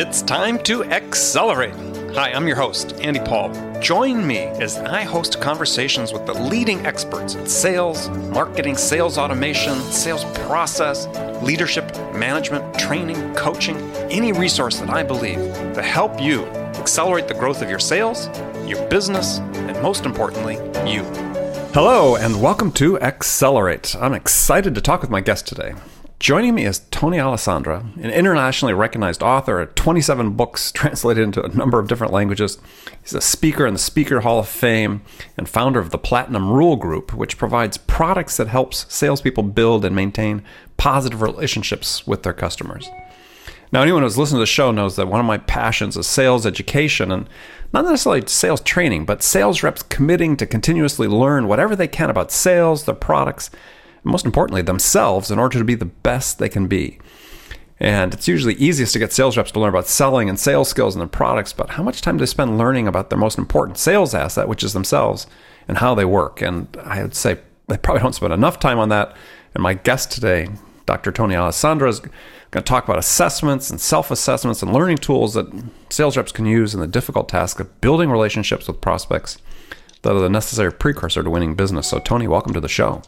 It's time to accelerate. Hi, I'm your host, Andy Paul. Join me as I host conversations with the leading experts in sales, marketing, sales automation, sales process, leadership, management, training, coaching, any resource that I believe to help you accelerate the growth of your sales, your business, and most importantly, you. Hello, and welcome to Accelerate. I'm excited to talk with my guest today. Joining me is Tony Alessandra, an internationally recognized author of 27 books translated into a number of different languages. He's a speaker in the Speaker Hall of Fame and founder of the Platinum Rule Group, which provides products that helps salespeople build and maintain positive relationships with their customers. Now, anyone who's listened to the show knows that one of my passions is sales education and not necessarily sales training, but sales reps committing to continuously learn whatever they can about sales, their products, and most importantly, themselves in order to be the best they can be. And it's usually easiest to get sales reps to learn about selling and sales skills and their products, but how much time do they spend learning about their most important sales asset, which is themselves, and how they work? And I would say they probably don't spend enough time on that. And my guest today, Dr. Tony Alessandra, is going to talk about assessments and self assessments and learning tools that sales reps can use in the difficult task of building relationships with prospects that are the necessary precursor to winning business. So, Tony, welcome to the show.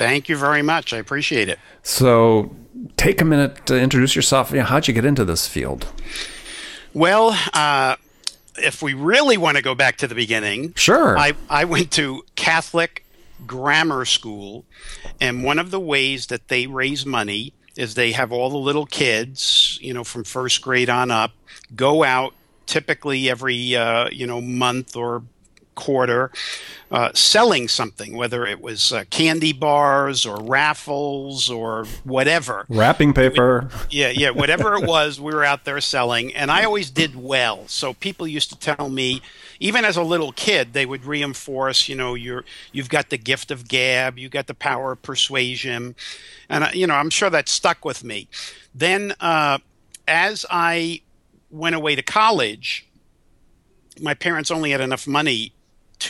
Thank you very much. I appreciate it. So, take a minute to introduce yourself. You know, how'd you get into this field? Well, uh, if we really want to go back to the beginning, sure. I, I went to Catholic grammar school, and one of the ways that they raise money is they have all the little kids, you know, from first grade on up, go out typically every uh, you know month or quarter uh, selling something, whether it was uh, candy bars or raffles or whatever. Wrapping paper. We, yeah, yeah, whatever it was, we were out there selling. And I always did well. So people used to tell me, even as a little kid, they would reinforce, you know, you're, you've got the gift of gab, you got the power of persuasion. And, uh, you know, I'm sure that stuck with me. Then uh, as I went away to college, my parents only had enough money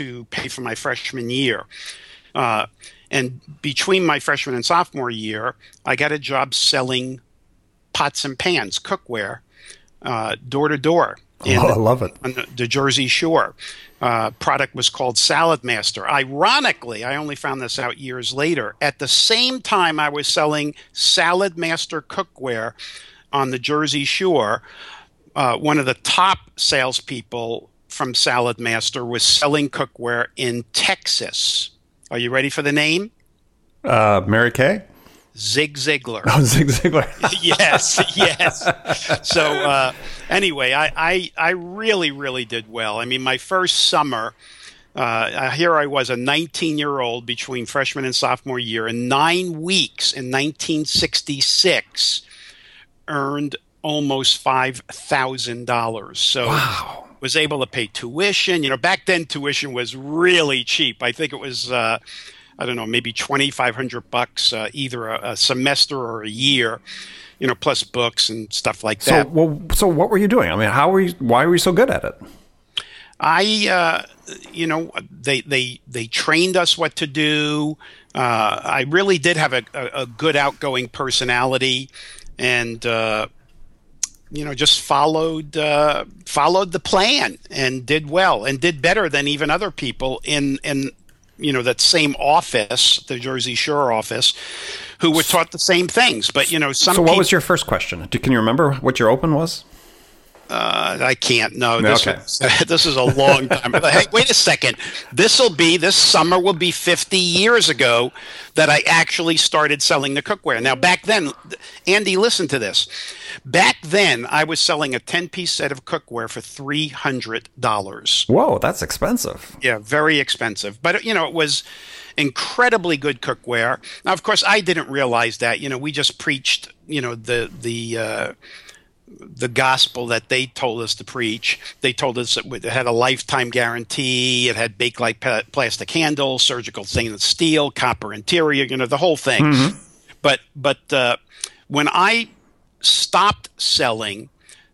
to pay for my freshman year. Uh, and between my freshman and sophomore year, I got a job selling pots and pans, cookware, uh, door to door. Oh, I love it. On the, the Jersey Shore. Uh, product was called Saladmaster. Ironically, I only found this out years later. At the same time, I was selling Saladmaster cookware on the Jersey Shore. Uh, one of the top salespeople from Saladmaster was selling cookware in Texas. Are you ready for the name? Uh, Mary Kay? Zig Ziglar. Oh, Zig Ziglar. yes, yes. So uh, anyway, I, I, I really, really did well. I mean, my first summer, uh, here I was, a 19 year old between freshman and sophomore year, and nine weeks in 1966, earned almost $5,000. So wow was able to pay tuition. You know, back then tuition was really cheap. I think it was, uh, I don't know, maybe twenty five hundred bucks uh, either a, a, semester or a year. You know, plus books and stuff like that. So, well, so what were you doing? I mean, how were you? Why were you so good at it? I, uh, you know, they they they trained us what to do. Uh, I really did have a, a, a good outgoing personality, and uh, you know just followed uh, followed the plan and did well and did better than even other people in in you know that same office the jersey shore office who were taught the same things. But you know some so what was your first question? Can you remember what your open was uh, I can't. No, this, okay. was, this is a long time. hey, wait a second. This will be this summer will be 50 years ago that I actually started selling the cookware. Now, back then, Andy, listen to this. Back then, I was selling a 10 piece set of cookware for $300. Whoa, that's expensive. Yeah, very expensive. But, you know, it was incredibly good cookware. Now, of course, I didn't realize that. You know, we just preached, you know, the, the, uh, the gospel that they told us to preach. They told us it had a lifetime guarantee. It had Bakelite plastic handles, surgical stainless steel, copper interior. You know the whole thing. Mm-hmm. But but uh, when I stopped selling,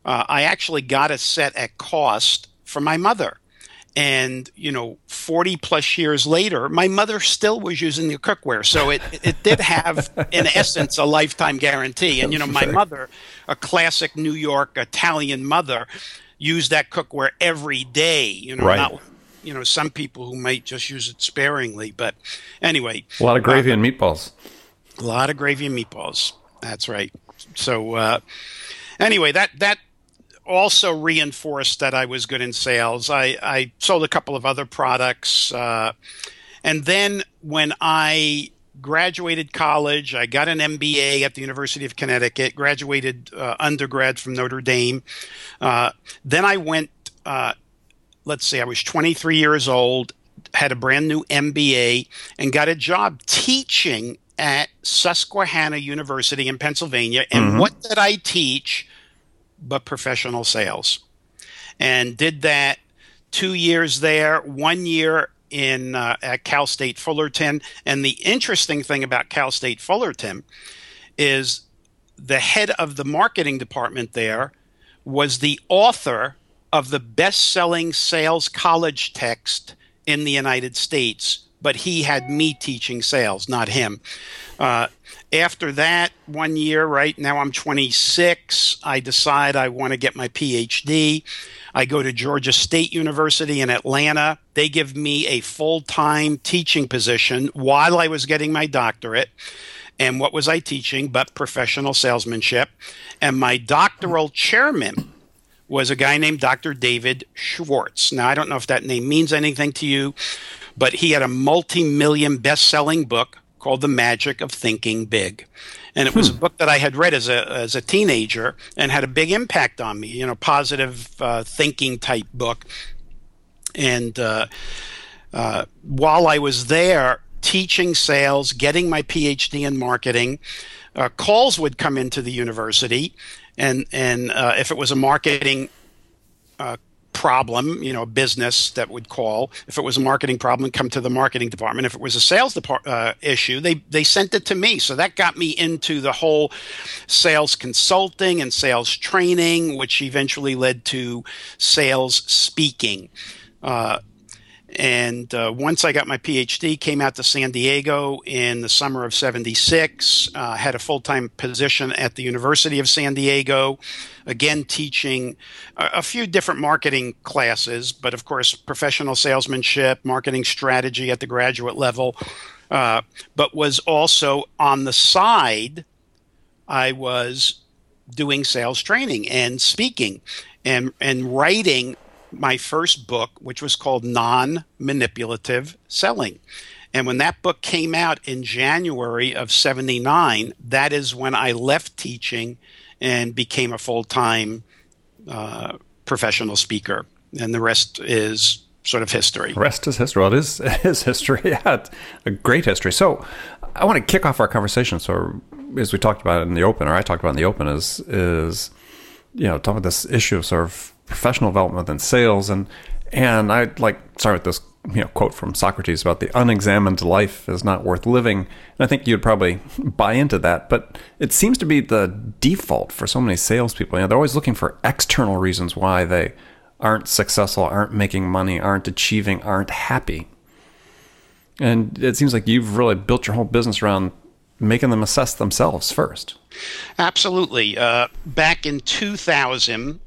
uh, I actually got a set at cost for my mother. And you know 40 plus years later my mother still was using the cookware. So it it did have in essence a lifetime guarantee. And you know my mother a classic new york italian mother used that cookware every day you know right. not you know some people who might just use it sparingly. But anyway a lot of gravy uh, and meatballs. a lot of gravy and meatballs. That's right. So uh, anyway that that also reinforced that I was good in sales. I, I sold a couple of other products. Uh, and then when I graduated college, I got an MBA at the University of Connecticut, graduated uh, undergrad from Notre Dame. Uh, then I went, uh, let's see, I was 23 years old, had a brand new MBA, and got a job teaching at Susquehanna University in Pennsylvania. And mm-hmm. what did I teach? But professional sales. And did that two years there, one year in uh, at Cal State Fullerton. And the interesting thing about Cal State Fullerton is the head of the marketing department there was the author of the best-selling sales college text in the United States but he had me teaching sales, not him. Uh, after that, one year, right now I'm 26, I decide I want to get my PhD. I go to Georgia State University in Atlanta. They give me a full time teaching position while I was getting my doctorate. And what was I teaching but professional salesmanship? And my doctoral chairman was a guy named Dr. David Schwartz. Now, I don't know if that name means anything to you, but he had a multi million best selling book called The Magic of Thinking Big. And it was hmm. a book that I had read as a, as a teenager and had a big impact on me, you know, positive uh, thinking type book. And uh, uh, while I was there teaching sales, getting my PhD in marketing, uh, calls would come into the university. And, and uh, if it was a marketing uh, problem, you know, a business that would call. If it was a marketing problem, come to the marketing department. If it was a sales depart- uh, issue, they they sent it to me. So that got me into the whole sales consulting and sales training, which eventually led to sales speaking. Uh, and uh, once I got my PhD, came out to San Diego in the summer of '76. Uh, had a full time position at the University of San Diego, again teaching a, a, few different marketing classes, but of course professional salesmanship, marketing strategy at the graduate level. Uh, but was also on the side. I was doing sales training and speaking and and writing my first book, which was called Non Manipulative Selling. And when that book came out in January of 79, that is when I left teaching and became a full time uh, professional speaker. And the rest is sort of history. The rest is history. Well, it is, it is history. Yeah, a great history. So I want to kick off our conversation. So as we talked about in the open, or I talked about in the open, is is you know talk about this issue of sort of professional development than sales. And and I'd like start with this you know quote from Socrates about the unexamined life is not worth living. And I think you'd probably buy into that. But it seems to be the default for so many salespeople. You know, they're always looking for external reasons why they aren't successful, aren't making money, aren't achieving, aren't happy. And it seems like you've really built your whole business around making them assess themselves first. Absolutely. Uh, back in 2000,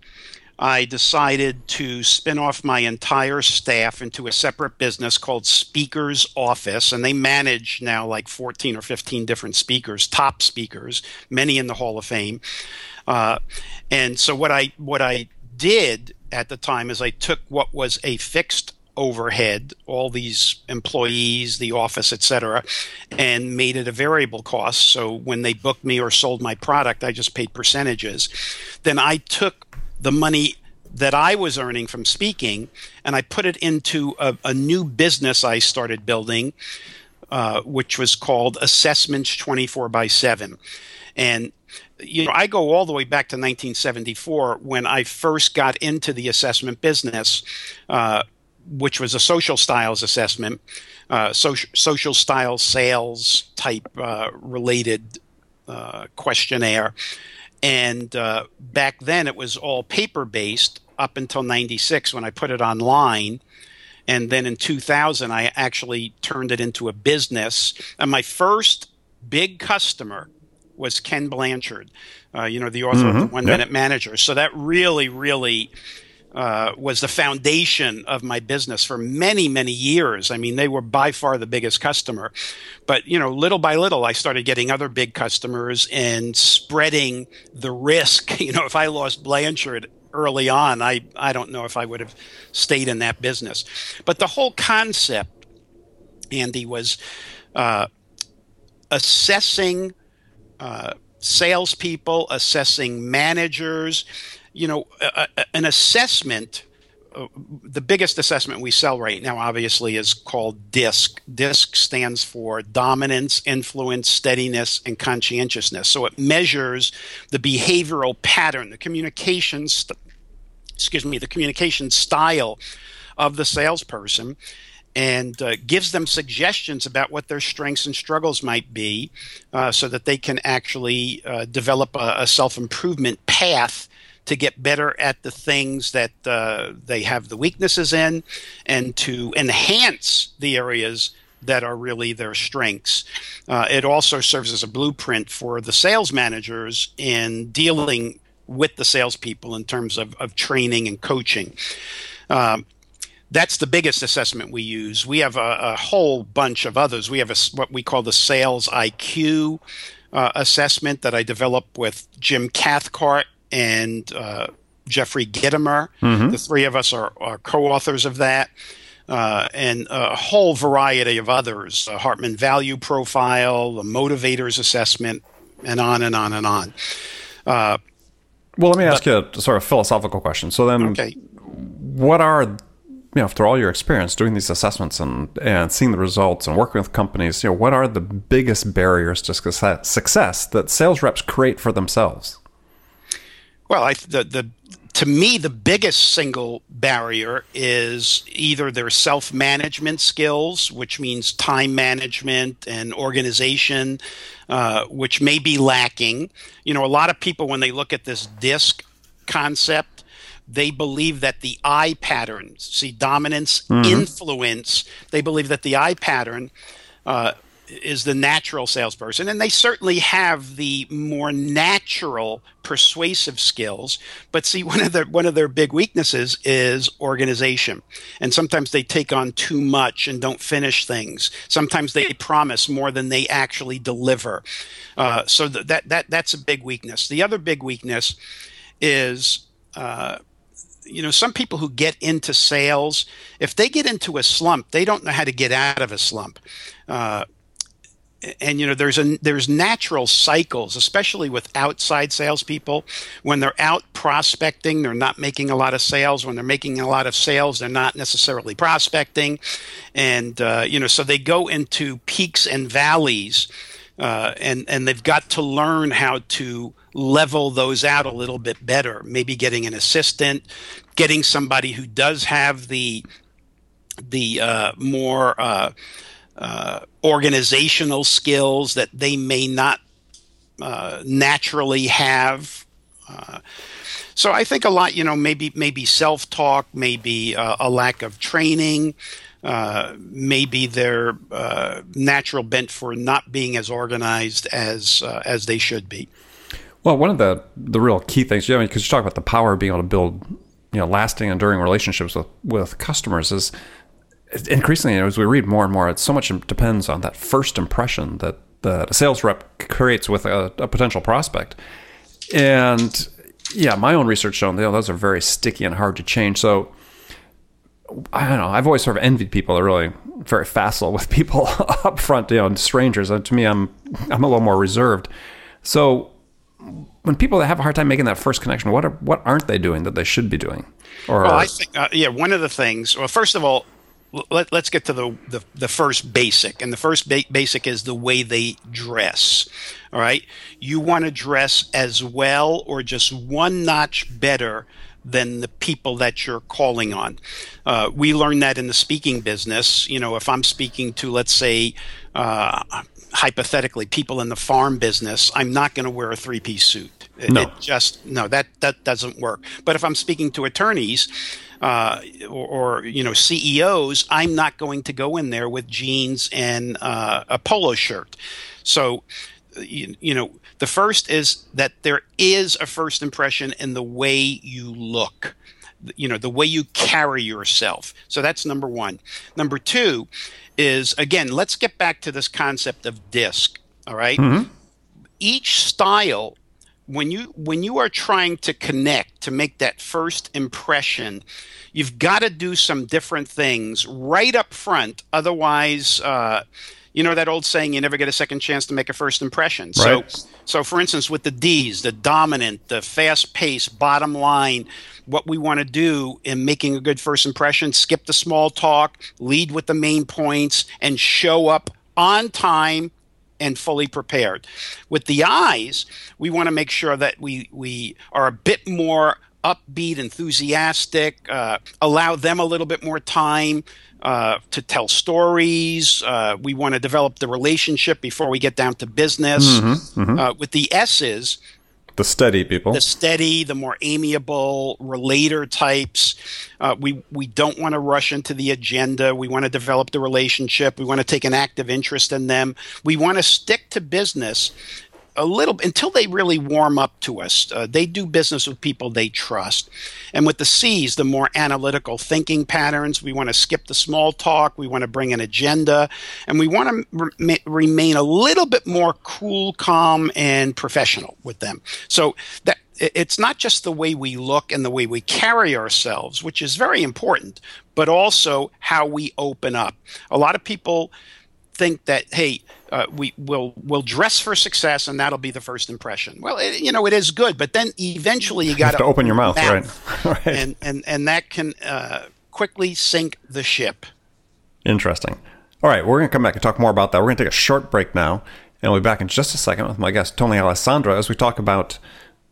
I decided to spin off my entire staff into a separate business called Speakers Office. And they manage now like 14 or 15 different speakers, top speakers, many in the Hall of Fame. Uh, and so what I what I did at the time is I took what was a fixed overhead, all these employees, the office, etc., and made it a variable cost. So when they booked me or sold my product, I just paid percentages. Then I took the money that I was earning from speaking and I put it into a, a new business I started building, uh, which was called Assessments 24 by 7. And you know, I go all the way back to 1974 when I first got into the assessment business, uh, which was a social styles assessment, uh, social, social style sales type uh, related uh, questionnaire. And uh, back then it was all paper based up until 96 when I put it online. And then in 2000, I actually turned it into a business. And my first big customer was Ken Blanchard, uh, you know, the author mm-hmm. of the One Minute yep. Manager. So that really, really uh, was the foundation of my business for many, many years. I mean, they were by far the biggest customer. But, you know, little by little, I started getting other big customers and spreading the risk. You know, if I lost Blanchard early on, I, I don't know if I would have stayed in that business. But the whole concept, Andy, was uh, assessing uh, salespeople, assessing managers, you know, a, a, an assessment. Uh, the biggest assessment we sell right now, obviously, is called DISC. DISC stands for dominance, influence, steadiness, and conscientiousness. So it measures the behavioral pattern, the communication, st- excuse me, the communication style of the salesperson and uh, gives them suggestions about what their strengths and struggles might be uh, so that they can actually uh, develop a, a self improvement path to get better at the things that uh, they have the weaknesses in and to enhance the areas that are really their strengths. Uh, it also serves as a blueprint for the sales managers in dealing with the salespeople in terms of, of training and coaching. Um, that's the biggest assessment we use. We have a, a whole bunch of others. We have a, what we call the sales IQ uh, assessment that I developed with Jim Cathcart and uh, Jeffrey Gitomer. Mm-hmm. The three of us are, are co-authors of that. Uh, and a whole variety of others, the Hartman Value Profile, the Motivators Assessment, and on and on and on. Uh, well, let me ask but, you a sort of philosophical question. So then, okay. what are you know, after all your experience doing these assessments and, and seeing the results and working with companies, you know, what are the biggest barriers to success that sales reps create for themselves? Well, I, the, the to me, the biggest single barrier is either their self management skills, which means time management and organization, uh, which may be lacking. You know, a lot of people, when they look at this DISC concept, they believe that the I pattern, see, dominance, mm-hmm. influence, they believe that the I pattern uh, is the natural salesperson, and they certainly have the more natural persuasive skills. But see, one of their one of their big weaknesses is organization, and sometimes they take on too much and don't finish things. Sometimes they promise more than they actually deliver. Uh, so th- that that that's a big weakness. The other big weakness is. Uh, you know, some people who get into sales, if they get into a slump, they don't know how to get out of a slump. Uh, and you know there's a there's natural cycles especially with outside salespeople. When they're out prospecting they're not making a lot of sales. When they're making a lot of sales they're not necessarily prospecting. And uh, you know so they go into peaks and valleys uh, and and they've got to learn how to level those out a little bit better. Maybe getting an assistant getting somebody who does have the the uh, more uh, organizational skills that they may not uh, naturally have. Uh, so I think a lot, you know, maybe maybe self talk, maybe uh, a lack of training, uh, maybe their natural bent for not being as organized as as they should be. Well, one of the the real key things, yeah, because you talk about the power of being able to build, you know, lasting, enduring relationships with with customers is increasingly as we read more and more, it so much depends on that first impression that the, sales rep creates with a, a, potential prospect. And yeah, my own research shown you know, those are very sticky and hard to change. So I don't know. I've always sort of envied people that are really very facile with people up front, you know, strangers. And to me, I'm I'm a little more reserved. So when people have a hard time making that first connection, what are, what aren't they doing that they should be doing? Or well, I think uh, yeah, one of the things. Well, first of all, let, us get to the, the, the first basic and the first ba- basic is the way they dress all right? You want to dress as well or just one notch better than the people that you're calling on. Uh, we learned that in the speaking business. You know if i'm speaking to let's say uh, hypothetically people in the farm business i'm not going to wear a three-piece suit It, No. it just no that that doesn't work. But if I'm speaking to attorneys uh, or, or you know CEOs, I'm not going to go in there with jeans and uh, a polo shirt. So you, you know the first is that there is a first impression in the way you look you know the way you carry yourself so that's number one number two is again let's get back to this concept of disc all right? each style when you when you are trying to connect to make that first impression you've got to do some different things right up front otherwise uh, you know that old saying you never get a second chance to make a first impression Right. so so for instance with the d's the dominant the fast pace bottom line what we want to do in making a good first impression skip the small talk lead with the main points and show up on time and fully prepared. With the I's, we want to make sure that we we are a bit more upbeat, enthusiastic, uh, allow them a little bit more time uh, to tell stories. Uh, we want to develop the relationship before we get down to business. Uh, with the S's, The steady people. the steady, the more amiable relator types. Uh, we we don't want to rush into the agenda. We want to develop the relationship. We want to take an active interest in them. We want to stick to business a little until they really warm up to us. Uh, they do business with people they trust. And with the C's, the more analytical thinking patterns, we want to skip the small talk. We want to bring an agenda. And we want to re- remain a little bit more cool, calm, and professional with them. So that it's not just the way we look and the way we carry ourselves, which is very important, but also how we open up. A lot of people think that hey uh, we will will dress for success and that'll be the first impression well it, you know it is good but then eventually you got to open your mouth, right. Right. and and and that can uh, quickly sink the ship Interesting. All right, we're going to come back and talk more about that. We're going to take a short break now, and we'll be back in just a second with my guest, Tony Alessandra, as we talk about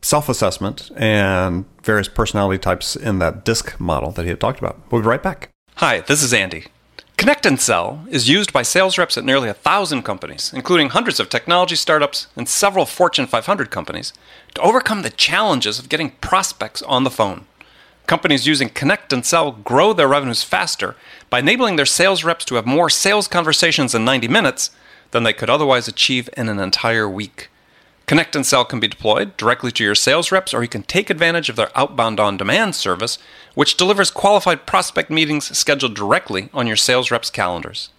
self assessment and various personality types in that DISC model that he had talked about. We'll be right back. Hi, this is Andy. Connect and Sell is used by sales reps at nearly a thousand companies, including hundreds of technology startups and several Fortune 500 companies, to overcome the challenges of getting prospects on the phone. Companies using Connect and Sell grow their revenues faster by enabling their sales reps to have more sales conversations in 90 minutes than they could otherwise achieve in an entire week. Connect and Sell can be deployed directly to your sales reps, or you can take advantage of their outbound on demand service, which delivers qualified prospect meetings scheduled directly on your sales reps' calendars.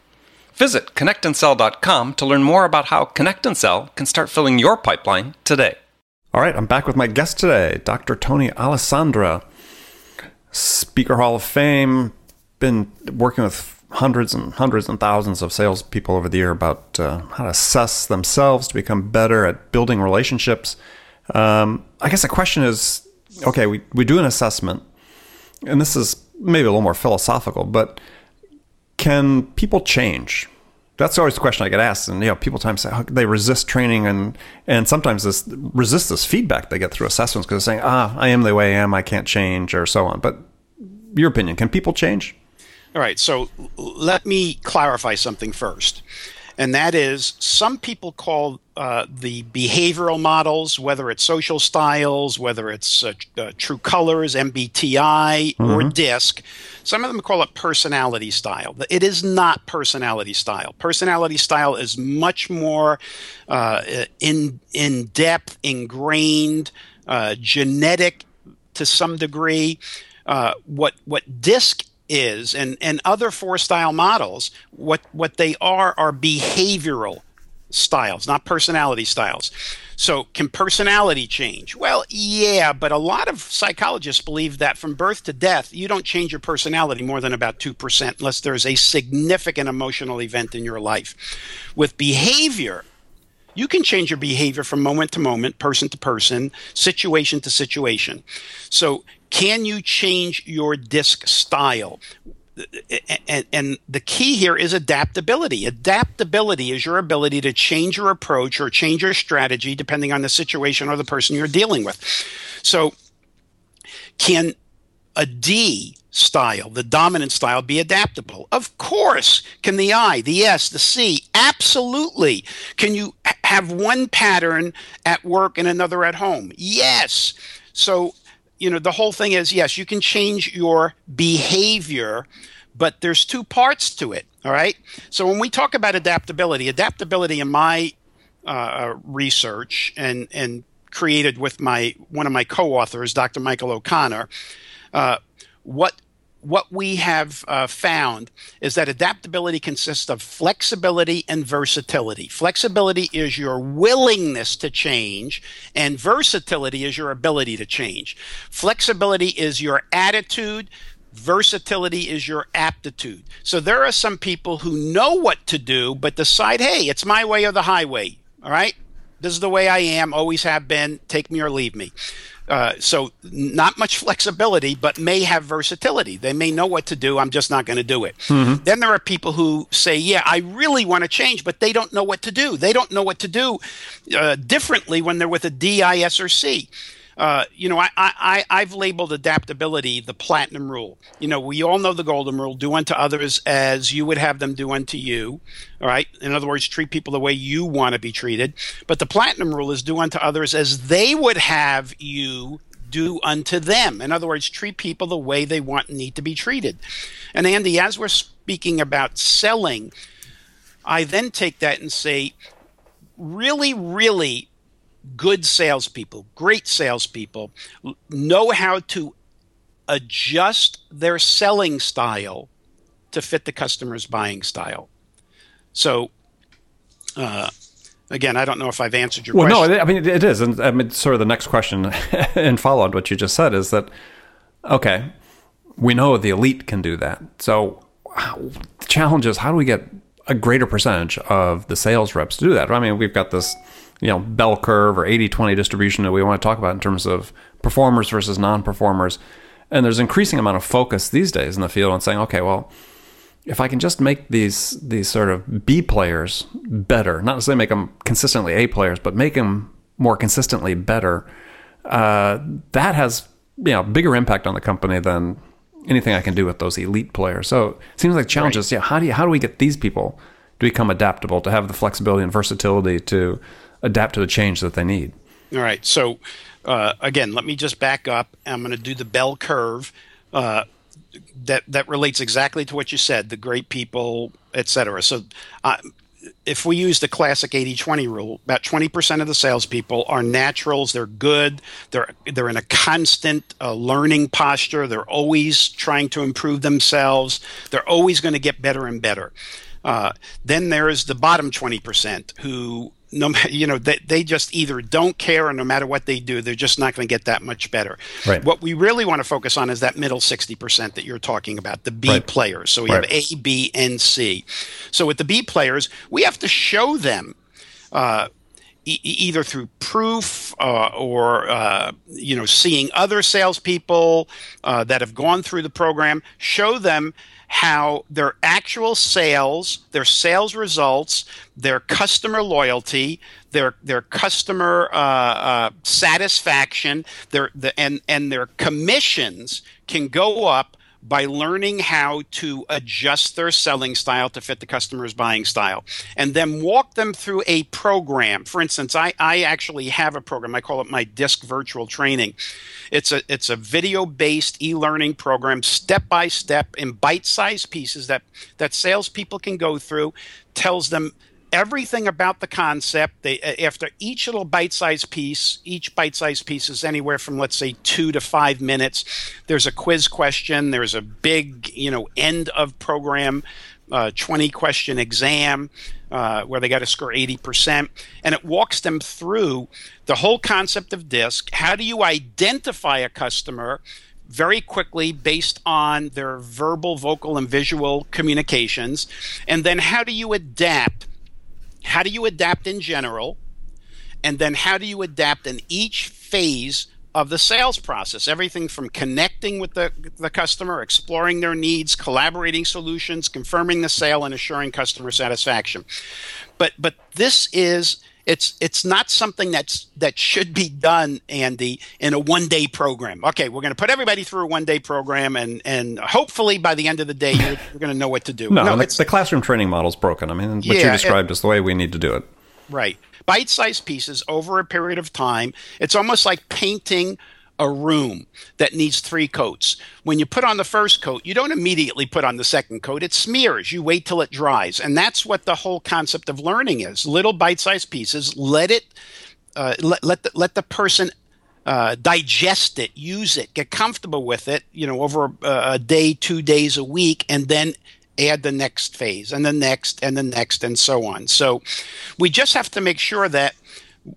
Visit connectandsell.com to learn more about how Connect and Sell can start filling your pipeline today. All right, I'm back with my guest today, Dr. Tony Alessandra, Speaker Hall of Fame, been working with hundreds and hundreds and thousands of salespeople over the year about uh, how to assess themselves to become better at building relationships. Um, I guess the question is okay, we, we do an assessment, and this is maybe a little more philosophical, but can people change? That's always the question I get asked, and you know, people sometimes say they resist training, and and sometimes this resist this feedback they get through assessments because they're saying, ah, I am the way I am, I can't change, or so on. But your opinion, can people change? All right so let me clarify something first and that is some people call uh, the behavioral models, whether it's social styles, whether it's uh, uh, True Colors, MBTI, or DISC, some of them call it personality style. It is not personality style. Personality style is much more uh, in in depth, ingrained, uh, genetic to some degree. Uh, what what DISC is and and other four style models what what they are are behavioral styles not personality styles. So can personality change? Well yeah but a lot of psychologists believe that from birth to death you don't change your personality more than about 2% unless there's a significant emotional event in your life. With behavior you can change your behavior from moment to moment, person to person, situation to situation. So, can you change your disc style? And, and, the key here is adaptability. Adaptability is your ability to change your approach or change your strategy depending on the situation or the person you're dealing with. So, can a D style, the dominant style, be adaptable? Of course. Can the I, the S, the C? Absolutely. Can you have one pattern at work and another at home? Yes. So, you know, the whole thing is yes, you can change your behavior, but there's two parts to it. All right. So when we talk about adaptability, adaptability in my uh, uh research and and created with my one of my co-authors, Dr. Michael O'Connor, uh, what what we have uh, found is that adaptability consists of flexibility and versatility. Flexibility is your willingness to change, and versatility is your ability to change. Flexibility is your attitude. Versatility is your aptitude. So there are some people who know what to do, but decide, hey, it's my way or the highway. All right? This is the way I am, always have been, take me or leave me. Uh, so not much flexibility, but may have versatility. They may know what to do. I'm just not going to do it. Mm-hmm. Then there are people who say, "Yeah, I really want to change," but they don't know what to do. They don't know what to do uh, differently when they're with a D, I, S, or C. Uh, you know, I, I, I've labeled adaptability the platinum rule. You know, we all know the golden rule do unto others as you would have them do unto you. All right. In other words, treat people the way you want to be treated. But the platinum rule is do unto others as they would have you do unto them. In other words, treat people the way they want and need to be treated. And Andy, as we're speaking about selling, I then take that and say, really, really good salespeople, great salespeople, know how to adjust their selling style to fit the customer's buying style. So, uh, again, I don't know if I've answered your well, question. no, I mean it is, and I mean sort of the next question and follow on what you just said is that okay, we know the elite can do that. So, the challenge is how do we get a greater percentage of the sales reps to do that? I mean, we've got this you know bell curve or 80-20 distribution that we want to talk about in terms of performers versus non-performers and there's increasing amount of focus these days in the field on saying okay well if I can just make these these sort of B players better, not necessarily make them consistently A players, but make them more consistently better, uh, that has you know bigger impact on the company than anything I can do with those elite players. So it seems like challenges. Right. Yeah, how do you how do we get these people to become adaptable, to have the flexibility and versatility to adapt to the change that they need. All right. So, uh, again, let me just back up. I'm going to do the bell curve. Uh, that that relates exactly to what you said. The great people, etc. So, uh, if we use the classic 80-20 rule, about 20% of the salespeople are naturals. They're good. They're they're in a constant uh, learning posture. They're always trying to improve themselves. They're always going to get better and better. Uh, then there is the bottom 20% who no you know they, they just either don't care or no matter what they do they're just not going to get that much better right. what we really want to focus on is that middle 60% that you're talking about the b right. players so we right. have a b and c so with the b players we have to show them uh, e- either through proof uh, or uh, you know seeing other salespeople uh, that have gone through the program show them how their actual sales, their sales results, their customer loyalty, their their customer uh, uh, satisfaction, their the, and and their commissions can go up by learning how to adjust their selling style to fit the customer's buying style and then walk them through a program. For instance i, I actually have a program. I call it my disc virtual training. It's a it's a video based e-learning program step by step in bite-sized pieces that that salespeople can go through tells them everything about the concept. They after each little bite-sized piece, each bite-sized piece is anywhere from let's say two to five minutes. There's a quiz question. There's a big, you know, end of program, uh, 20 question exam. Uh, where they got to score 80%. And it walks them through the whole concept of DISC. How do you identify a customer very quickly based on their verbal, vocal, and visual communications? And then how do you adapt how do you adapt in general? And then how do you adapt in each phase of the sales process? Everything from connecting with the, the customer, exploring their needs, collaborating solutions, confirming the sale, and assuring customer satisfaction. But but this is it's it's not something that's that should be done, Andy, in a one day program. Okay, we're going to put everybody through a one day program, and and hopefully by the end of the day, you're, you're going to know what to do. No, no the, the, classroom training model is broken. I mean, what yeah, you described it, is the way we need to do it. Right, bite sized pieces over a period of time. It's almost like painting a room that needs three coats. When you put on the first coat, you don't immediately put on the second coat. It smears. You wait till it dries. And that's what the whole concept of learning is little bite sized pieces. Let it, uh, let, let, the, let the person uh, digest it, use it, get comfortable with it, you know, over a, a day, two days a week, and then add the next phase and the next and the next and so on. So we just have to make sure that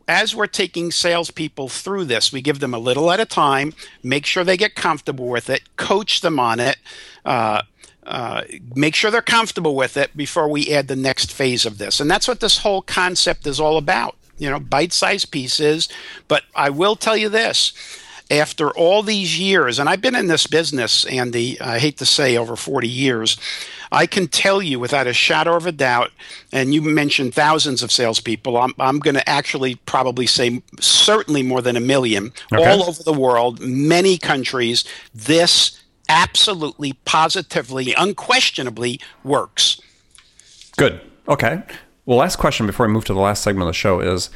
as we're taking salespeople through this, we give them a little at a time, make sure they get comfortable with it, coach them on it, uh, uh, make sure they're comfortable with it before we add the next phase of this. And that's what this whole concept is all about. You know, bite sized pieces. But I will tell you this after all these years, and I've been in this business, Andy, I hate to say over 40 years, I can tell you without a shadow of a doubt, and you mentioned thousands of salespeople, I'm, I'm going to actually probably say certainly more than a million okay. all over the world, many countries. This absolutely, positively, unquestionably works. Good. Okay. Well, last question before we move to the last segment of the show is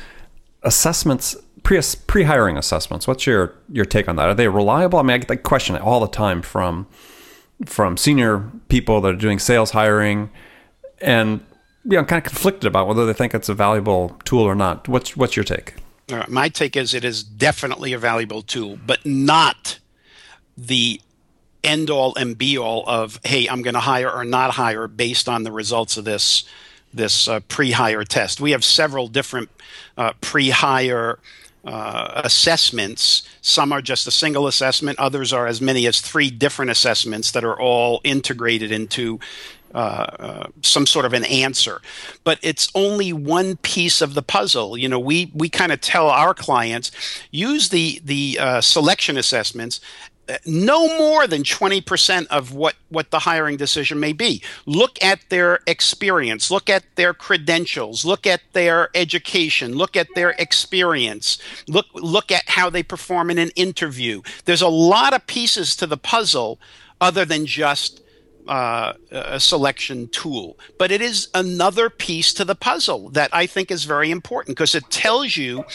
assessments pre pre hiring assessments. What's your your take on that? Are they reliable? I mean, I get that question all the time from from senior people that are doing sales hiring, and you know, I'm kind of conflicted about whether they think it's a valuable tool or not. What's what's your take? my take is it is definitely a valuable tool, but not the end all and be all of hey, I'm going to hire or not hire based on the results of this this uh, pre-hire test. We have several different uh, pre-hire uh, assessments. Some are just a single assessment, others are as many as three different assessments that are all integrated into uh, uh, some sort of an answer. But it's only one piece of the puzzle. You know, we we kind of tell our clients use the the uh, selection assessments no more than 20% of what, what the hiring decision may be. Look at their experience, look at their credentials, look at their education, look at their experience, look, look at how they perform in an interview. There's a lot of pieces to the puzzle other than just uh, a selection tool. But it is another piece to the puzzle that I think is very important because it tells you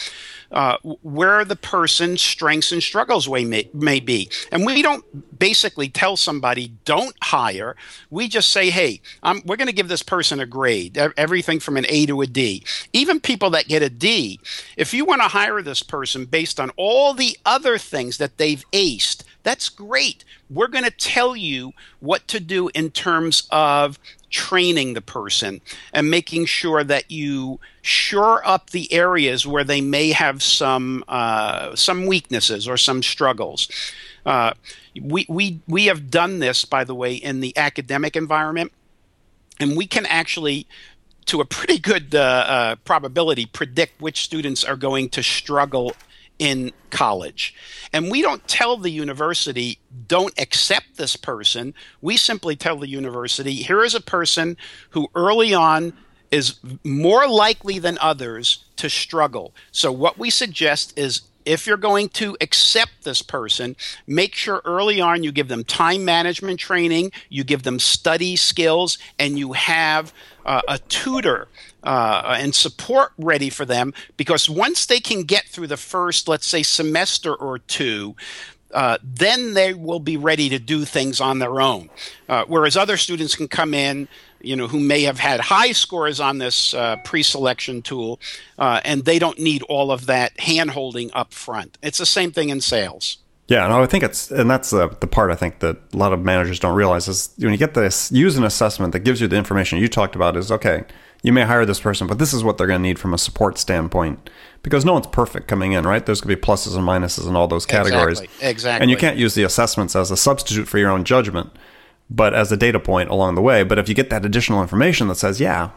uh, where the person's strengths and struggles may, may be. And we don't basically tell somebody, don't hire. We just say, hey, um, we're going to give this person a grade, everything from an A to a D. Even people that get a D, if you want to hire this person based on all the other things that they've aced, that's great. We're going to tell you what to do in terms of training the person and making sure that you shore up the areas where they may have some uh, some weaknesses or some struggles. Uh, we, we, we have done this, by the way, in the academic environment, and we can actually to a pretty good uh, uh, probability predict which students are going to struggle in college. And we don't tell the university, don't accept this person. We simply tell the university, here is a person who early on is more likely than others to struggle. So, what we suggest is if you're going to accept this person, make sure early on you give them time management training, you give them study skills, and you have uh, a tutor uh, and support ready for them because once they can get through the first, let's say, semester or two, uh, then they will be ready to do things on their own. Uh, whereas other students can come in, you know, who may have had high scores on this uh, pre-selection tool, uh, and they don't need all of that hand-holding up front. It's the same thing in sales. Yeah, and I think it's, and that's the, the part I think that a lot of managers don't realize is when you get this, use an assessment that gives you the information you talked about is okay you may hire this person, but this is what they're going to need from a support standpoint because no one's perfect coming in, right? There's going to be pluses and minuses in all those categories. Exactly. exactly. And you can't use the assessments as a substitute for your own judgment, but as a data point along the way. But if you get that additional information that says, yeah,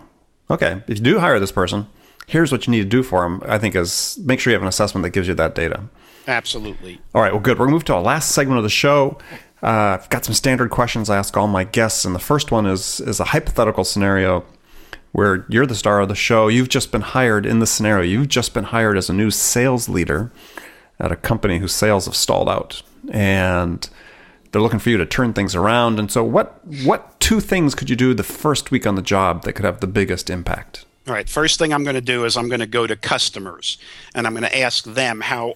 okay, if you do hire this person, here's what you need to do for them, I think is make sure you have an assessment that gives you that data. Absolutely. All right, well, good. We're going to move to our last segment of the show. Uh, I've got some standard questions I ask all my guests, and the first one is is a hypothetical scenario where you're the star of the show. You've just been hired in this scenario. You've just been hired as a new sales leader at a company whose sales have stalled out, and they're looking for you to turn things around. And so, what what two things could you do the first week on the job that could have the biggest impact? All right. First thing I'm going to do is I'm going to go to customers and I'm going to ask them how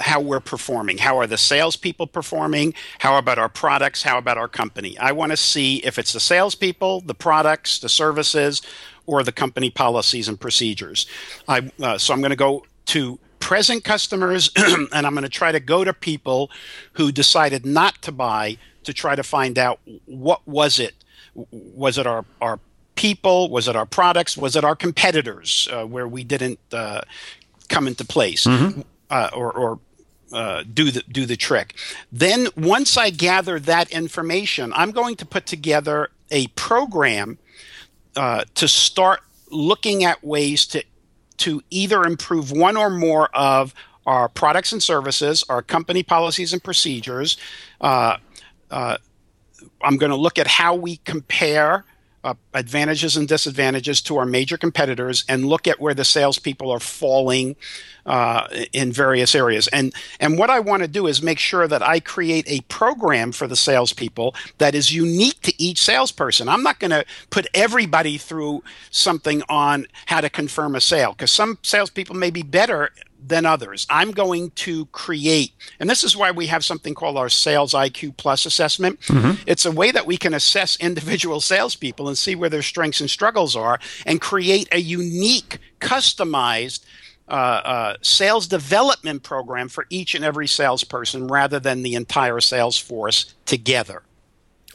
how we're performing. How are the salespeople performing? How about our products? How about our company? I want to see if it's the salespeople, the products, the services, or the company policies and procedures. I, uh, so I'm going to go to present customers and I'm going to try to go to people who decided not to buy to try to find out what was it. Was it our, our people? Was it our products? Was it our competitors uh, where we didn't uh, come into place mm-hmm. uh, or, or uh, do the do the trick? Then once I gather that information, I'm going to put together a program uh, to start looking at ways to to either improve one or more of our products and services, our company policies and procedures. Uh, I'm going to look at how we compare uh, advantages and disadvantages to our major competitors and look at where the salespeople are falling uh, in various areas. And and what I want to do is make sure that I create a program for the salespeople that is unique to each salesperson. I'm not going to put everybody through something on how to confirm a sale because some salespeople may be better than others. I'm going to create, and this is why we have something called our Sales IQ Plus assessment. Mm-hmm. It's a way that we can assess individual salespeople and see where their strengths and struggles are and create a unique, customized uh, uh, sales development program for each and every salesperson rather than the entire sales force together.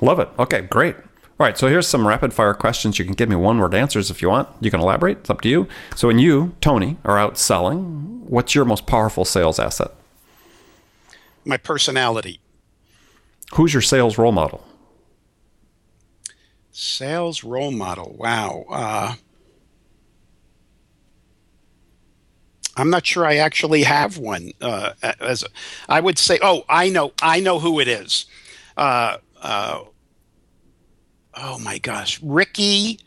Love it. Okay, great. All right, so here's some rapid fire questions. You can give me one word answers if you want. You can elaborate. It's up to you. So, when you, Tony, are out selling, what's your most powerful sales asset? My personality. Who's your sales role model? Sales role model. Wow. Uh, I'm not sure I actually have one. Uh, as a, I would say, oh, I know, I know who it is. Uh, uh oh my gosh, Ricky.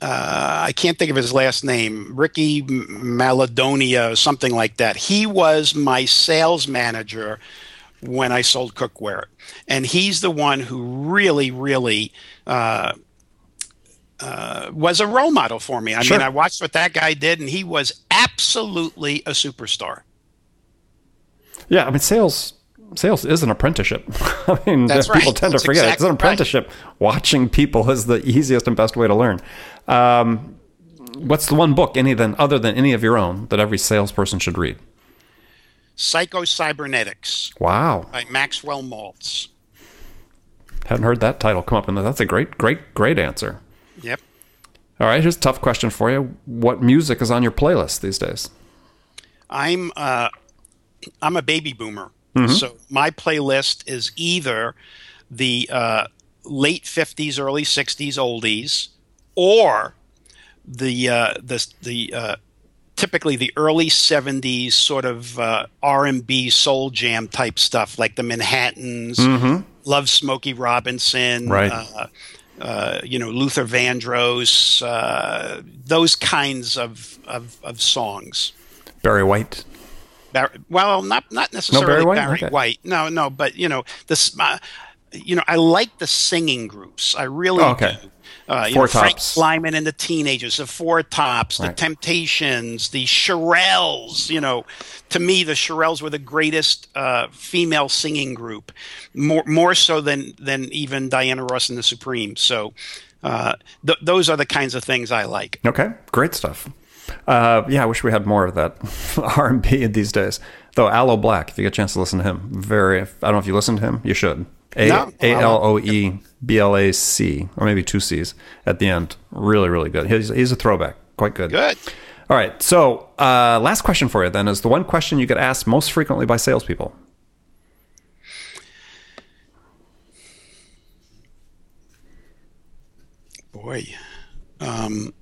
Uh, I can't think of his last name, Ricky Maladonia, something like that. He was my sales manager when I sold cookware, and he's the one who really, really uh, uh, was a role model for me. I sure. mean, I watched what that guy did, and he was absolutely a superstar. Yeah, I mean, sales sales is an apprenticeship. I mean, That's people right. tend That's to forget exactly it's an apprenticeship. Right. Watching people is the easiest and best way to learn. Um, what's the one book, any than other than any of your own, that every salesperson should read? Psycho Cybernetics. Wow. By Maxwell Maltz. Haven't heard that title come up, and that's a great, great, great answer. Yep. All right, here's a tough question for you. What music is on your playlist these days? I'm uh, I'm a baby boomer. Mm-hmm. So my playlist is either the uh, late 50s, early 60s oldies, or the uh, the the uh, typically the early 70s sort of uh, R&B soul jam type stuff like the Manhattans, mm-hmm. Love Smokey Robinson, right. Uh, uh, you know Luther Vandross, uh, those kinds of, of, of songs. Barry White. Barry, well, not not necessarily no Barry, White? Barry okay. White. No, no, but you know this. Uh, you know, I like the singing groups. I really oh, okay. do. Uh, you four know, Frank Lymon and the Teenagers, the Four Tops, right. the Temptations, the Shirelles. You know, to me, the Shirelles were the greatest uh, female singing group, more more so than than even Diana Ross and the Supremes. So, uh, th- those are the kinds of things I like. Okay, great stuff. Uh, yeah, I wish we had more of that R and B these days. Though Aloe Blacc, if you get a chance to listen to him, very. I don't know if you listen to him, you should. A L O E B L A C, or maybe two C's at the end. Really, really good. He's, he's a throwback. Quite good. Good. All right. So, uh, last question for you then is the one question you get asked most frequently by salespeople. Boy. Um,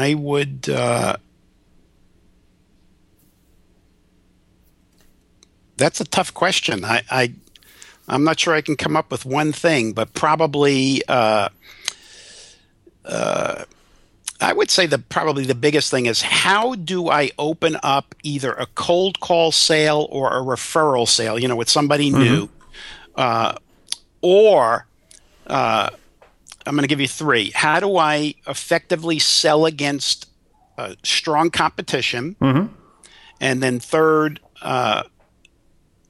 I would. Uh, that's a tough question. I, I I'm not sure I can come up with one thing, but probably. Uh, uh, I would say that probably the biggest thing is how do I open up either a cold call sale or a referral sale, you know, with somebody mm-hmm. new, uh, or uh, I'm going to give you three. How do I effectively sell against uh, strong competition? Mm-hmm. And then third, uh,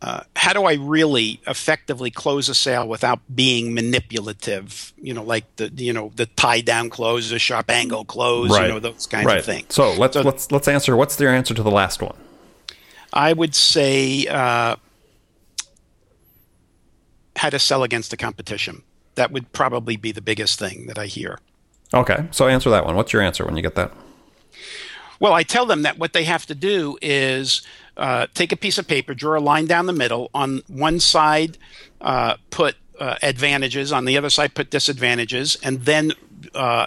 uh, how do I really effectively close a sale without being manipulative? You know, like the you know the tie down close, the sharp angle close, right. you know those kinds right. of things. So let's so, let's let's answer. What's their answer to the last one? I would say uh, how to sell against the competition. That would probably be the biggest thing that I hear. Okay, so answer that one. What's your answer when you get that? Well, I tell them that what they have to do is uh, take a piece of paper, draw a line down the middle. On one side, uh, put uh, advantages. On the other side, put disadvantages, and then uh,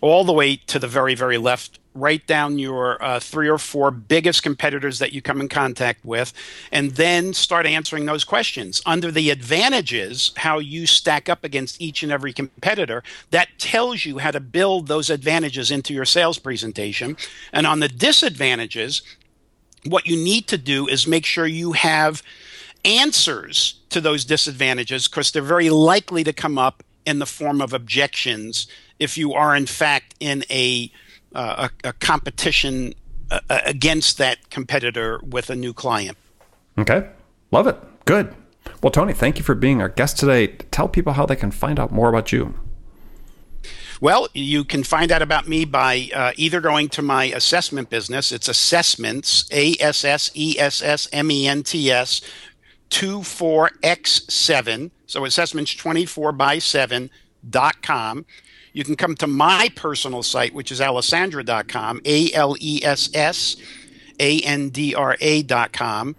all the way to the very, very left, write down your uh, three or four biggest competitors that you come in contact with, and then start answering those questions. Under the advantages, how you stack up against each and every competitor, that tells you how to build those advantages into your sales presentation. And on the disadvantages, what you need to do is make sure you have answers to those disadvantages because they're very likely to come up in the form of objections if you are in fact in a uh, a, a, competition uh, uh, against that competitor with a new client. Okay, love it. Good. Well, Tony, thank you for being our guest today. Tell people how they can find out more about you. Well, you can find out about me by uh, either going to my assessment business. It's assessments, A S S E S S M E N T S, 24x7. So assessments 24 by 7.com. You can come to my personal site, which is alessandra.com, A L E S S A N D R A.com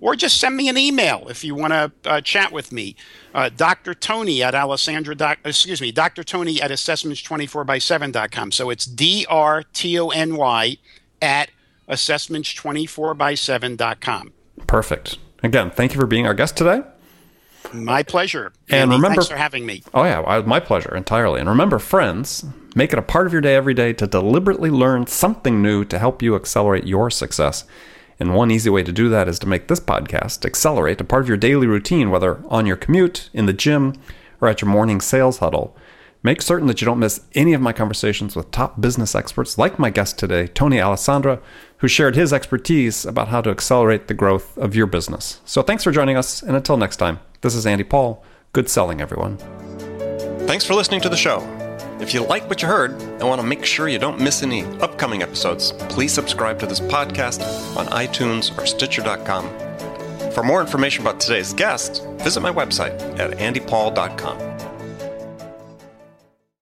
or just send me an email if you want to uh, chat with me. Uh, Dr. Tony at Alessandra, doc, excuse me, Dr. Tony at assessments24by7.com. So it's D R T O N Y at assessments24by7.com. Perfect. Again, thank you for being our guest today. My pleasure. And Andy, remember, thanks for having me. Oh yeah, my pleasure entirely. And remember, friends, make it a part of your day every day to deliberately learn something new to help you accelerate your success. And one easy way to do that is to make this podcast accelerate a part of your daily routine, whether on your commute, in the gym, or at your morning sales huddle. Make certain that you don't miss any of my conversations with top business experts like my guest today, Tony Alessandra, who shared his expertise about how to accelerate the growth of your business. So thanks for joining us, and until next time, this is Andy Paul. Good selling, everyone. Thanks for listening to the show. If you like what you heard and want to make sure you don't miss any upcoming episodes, please subscribe to this podcast on iTunes or Stitcher.com. For more information about today's guest, visit my website at andypaul.com.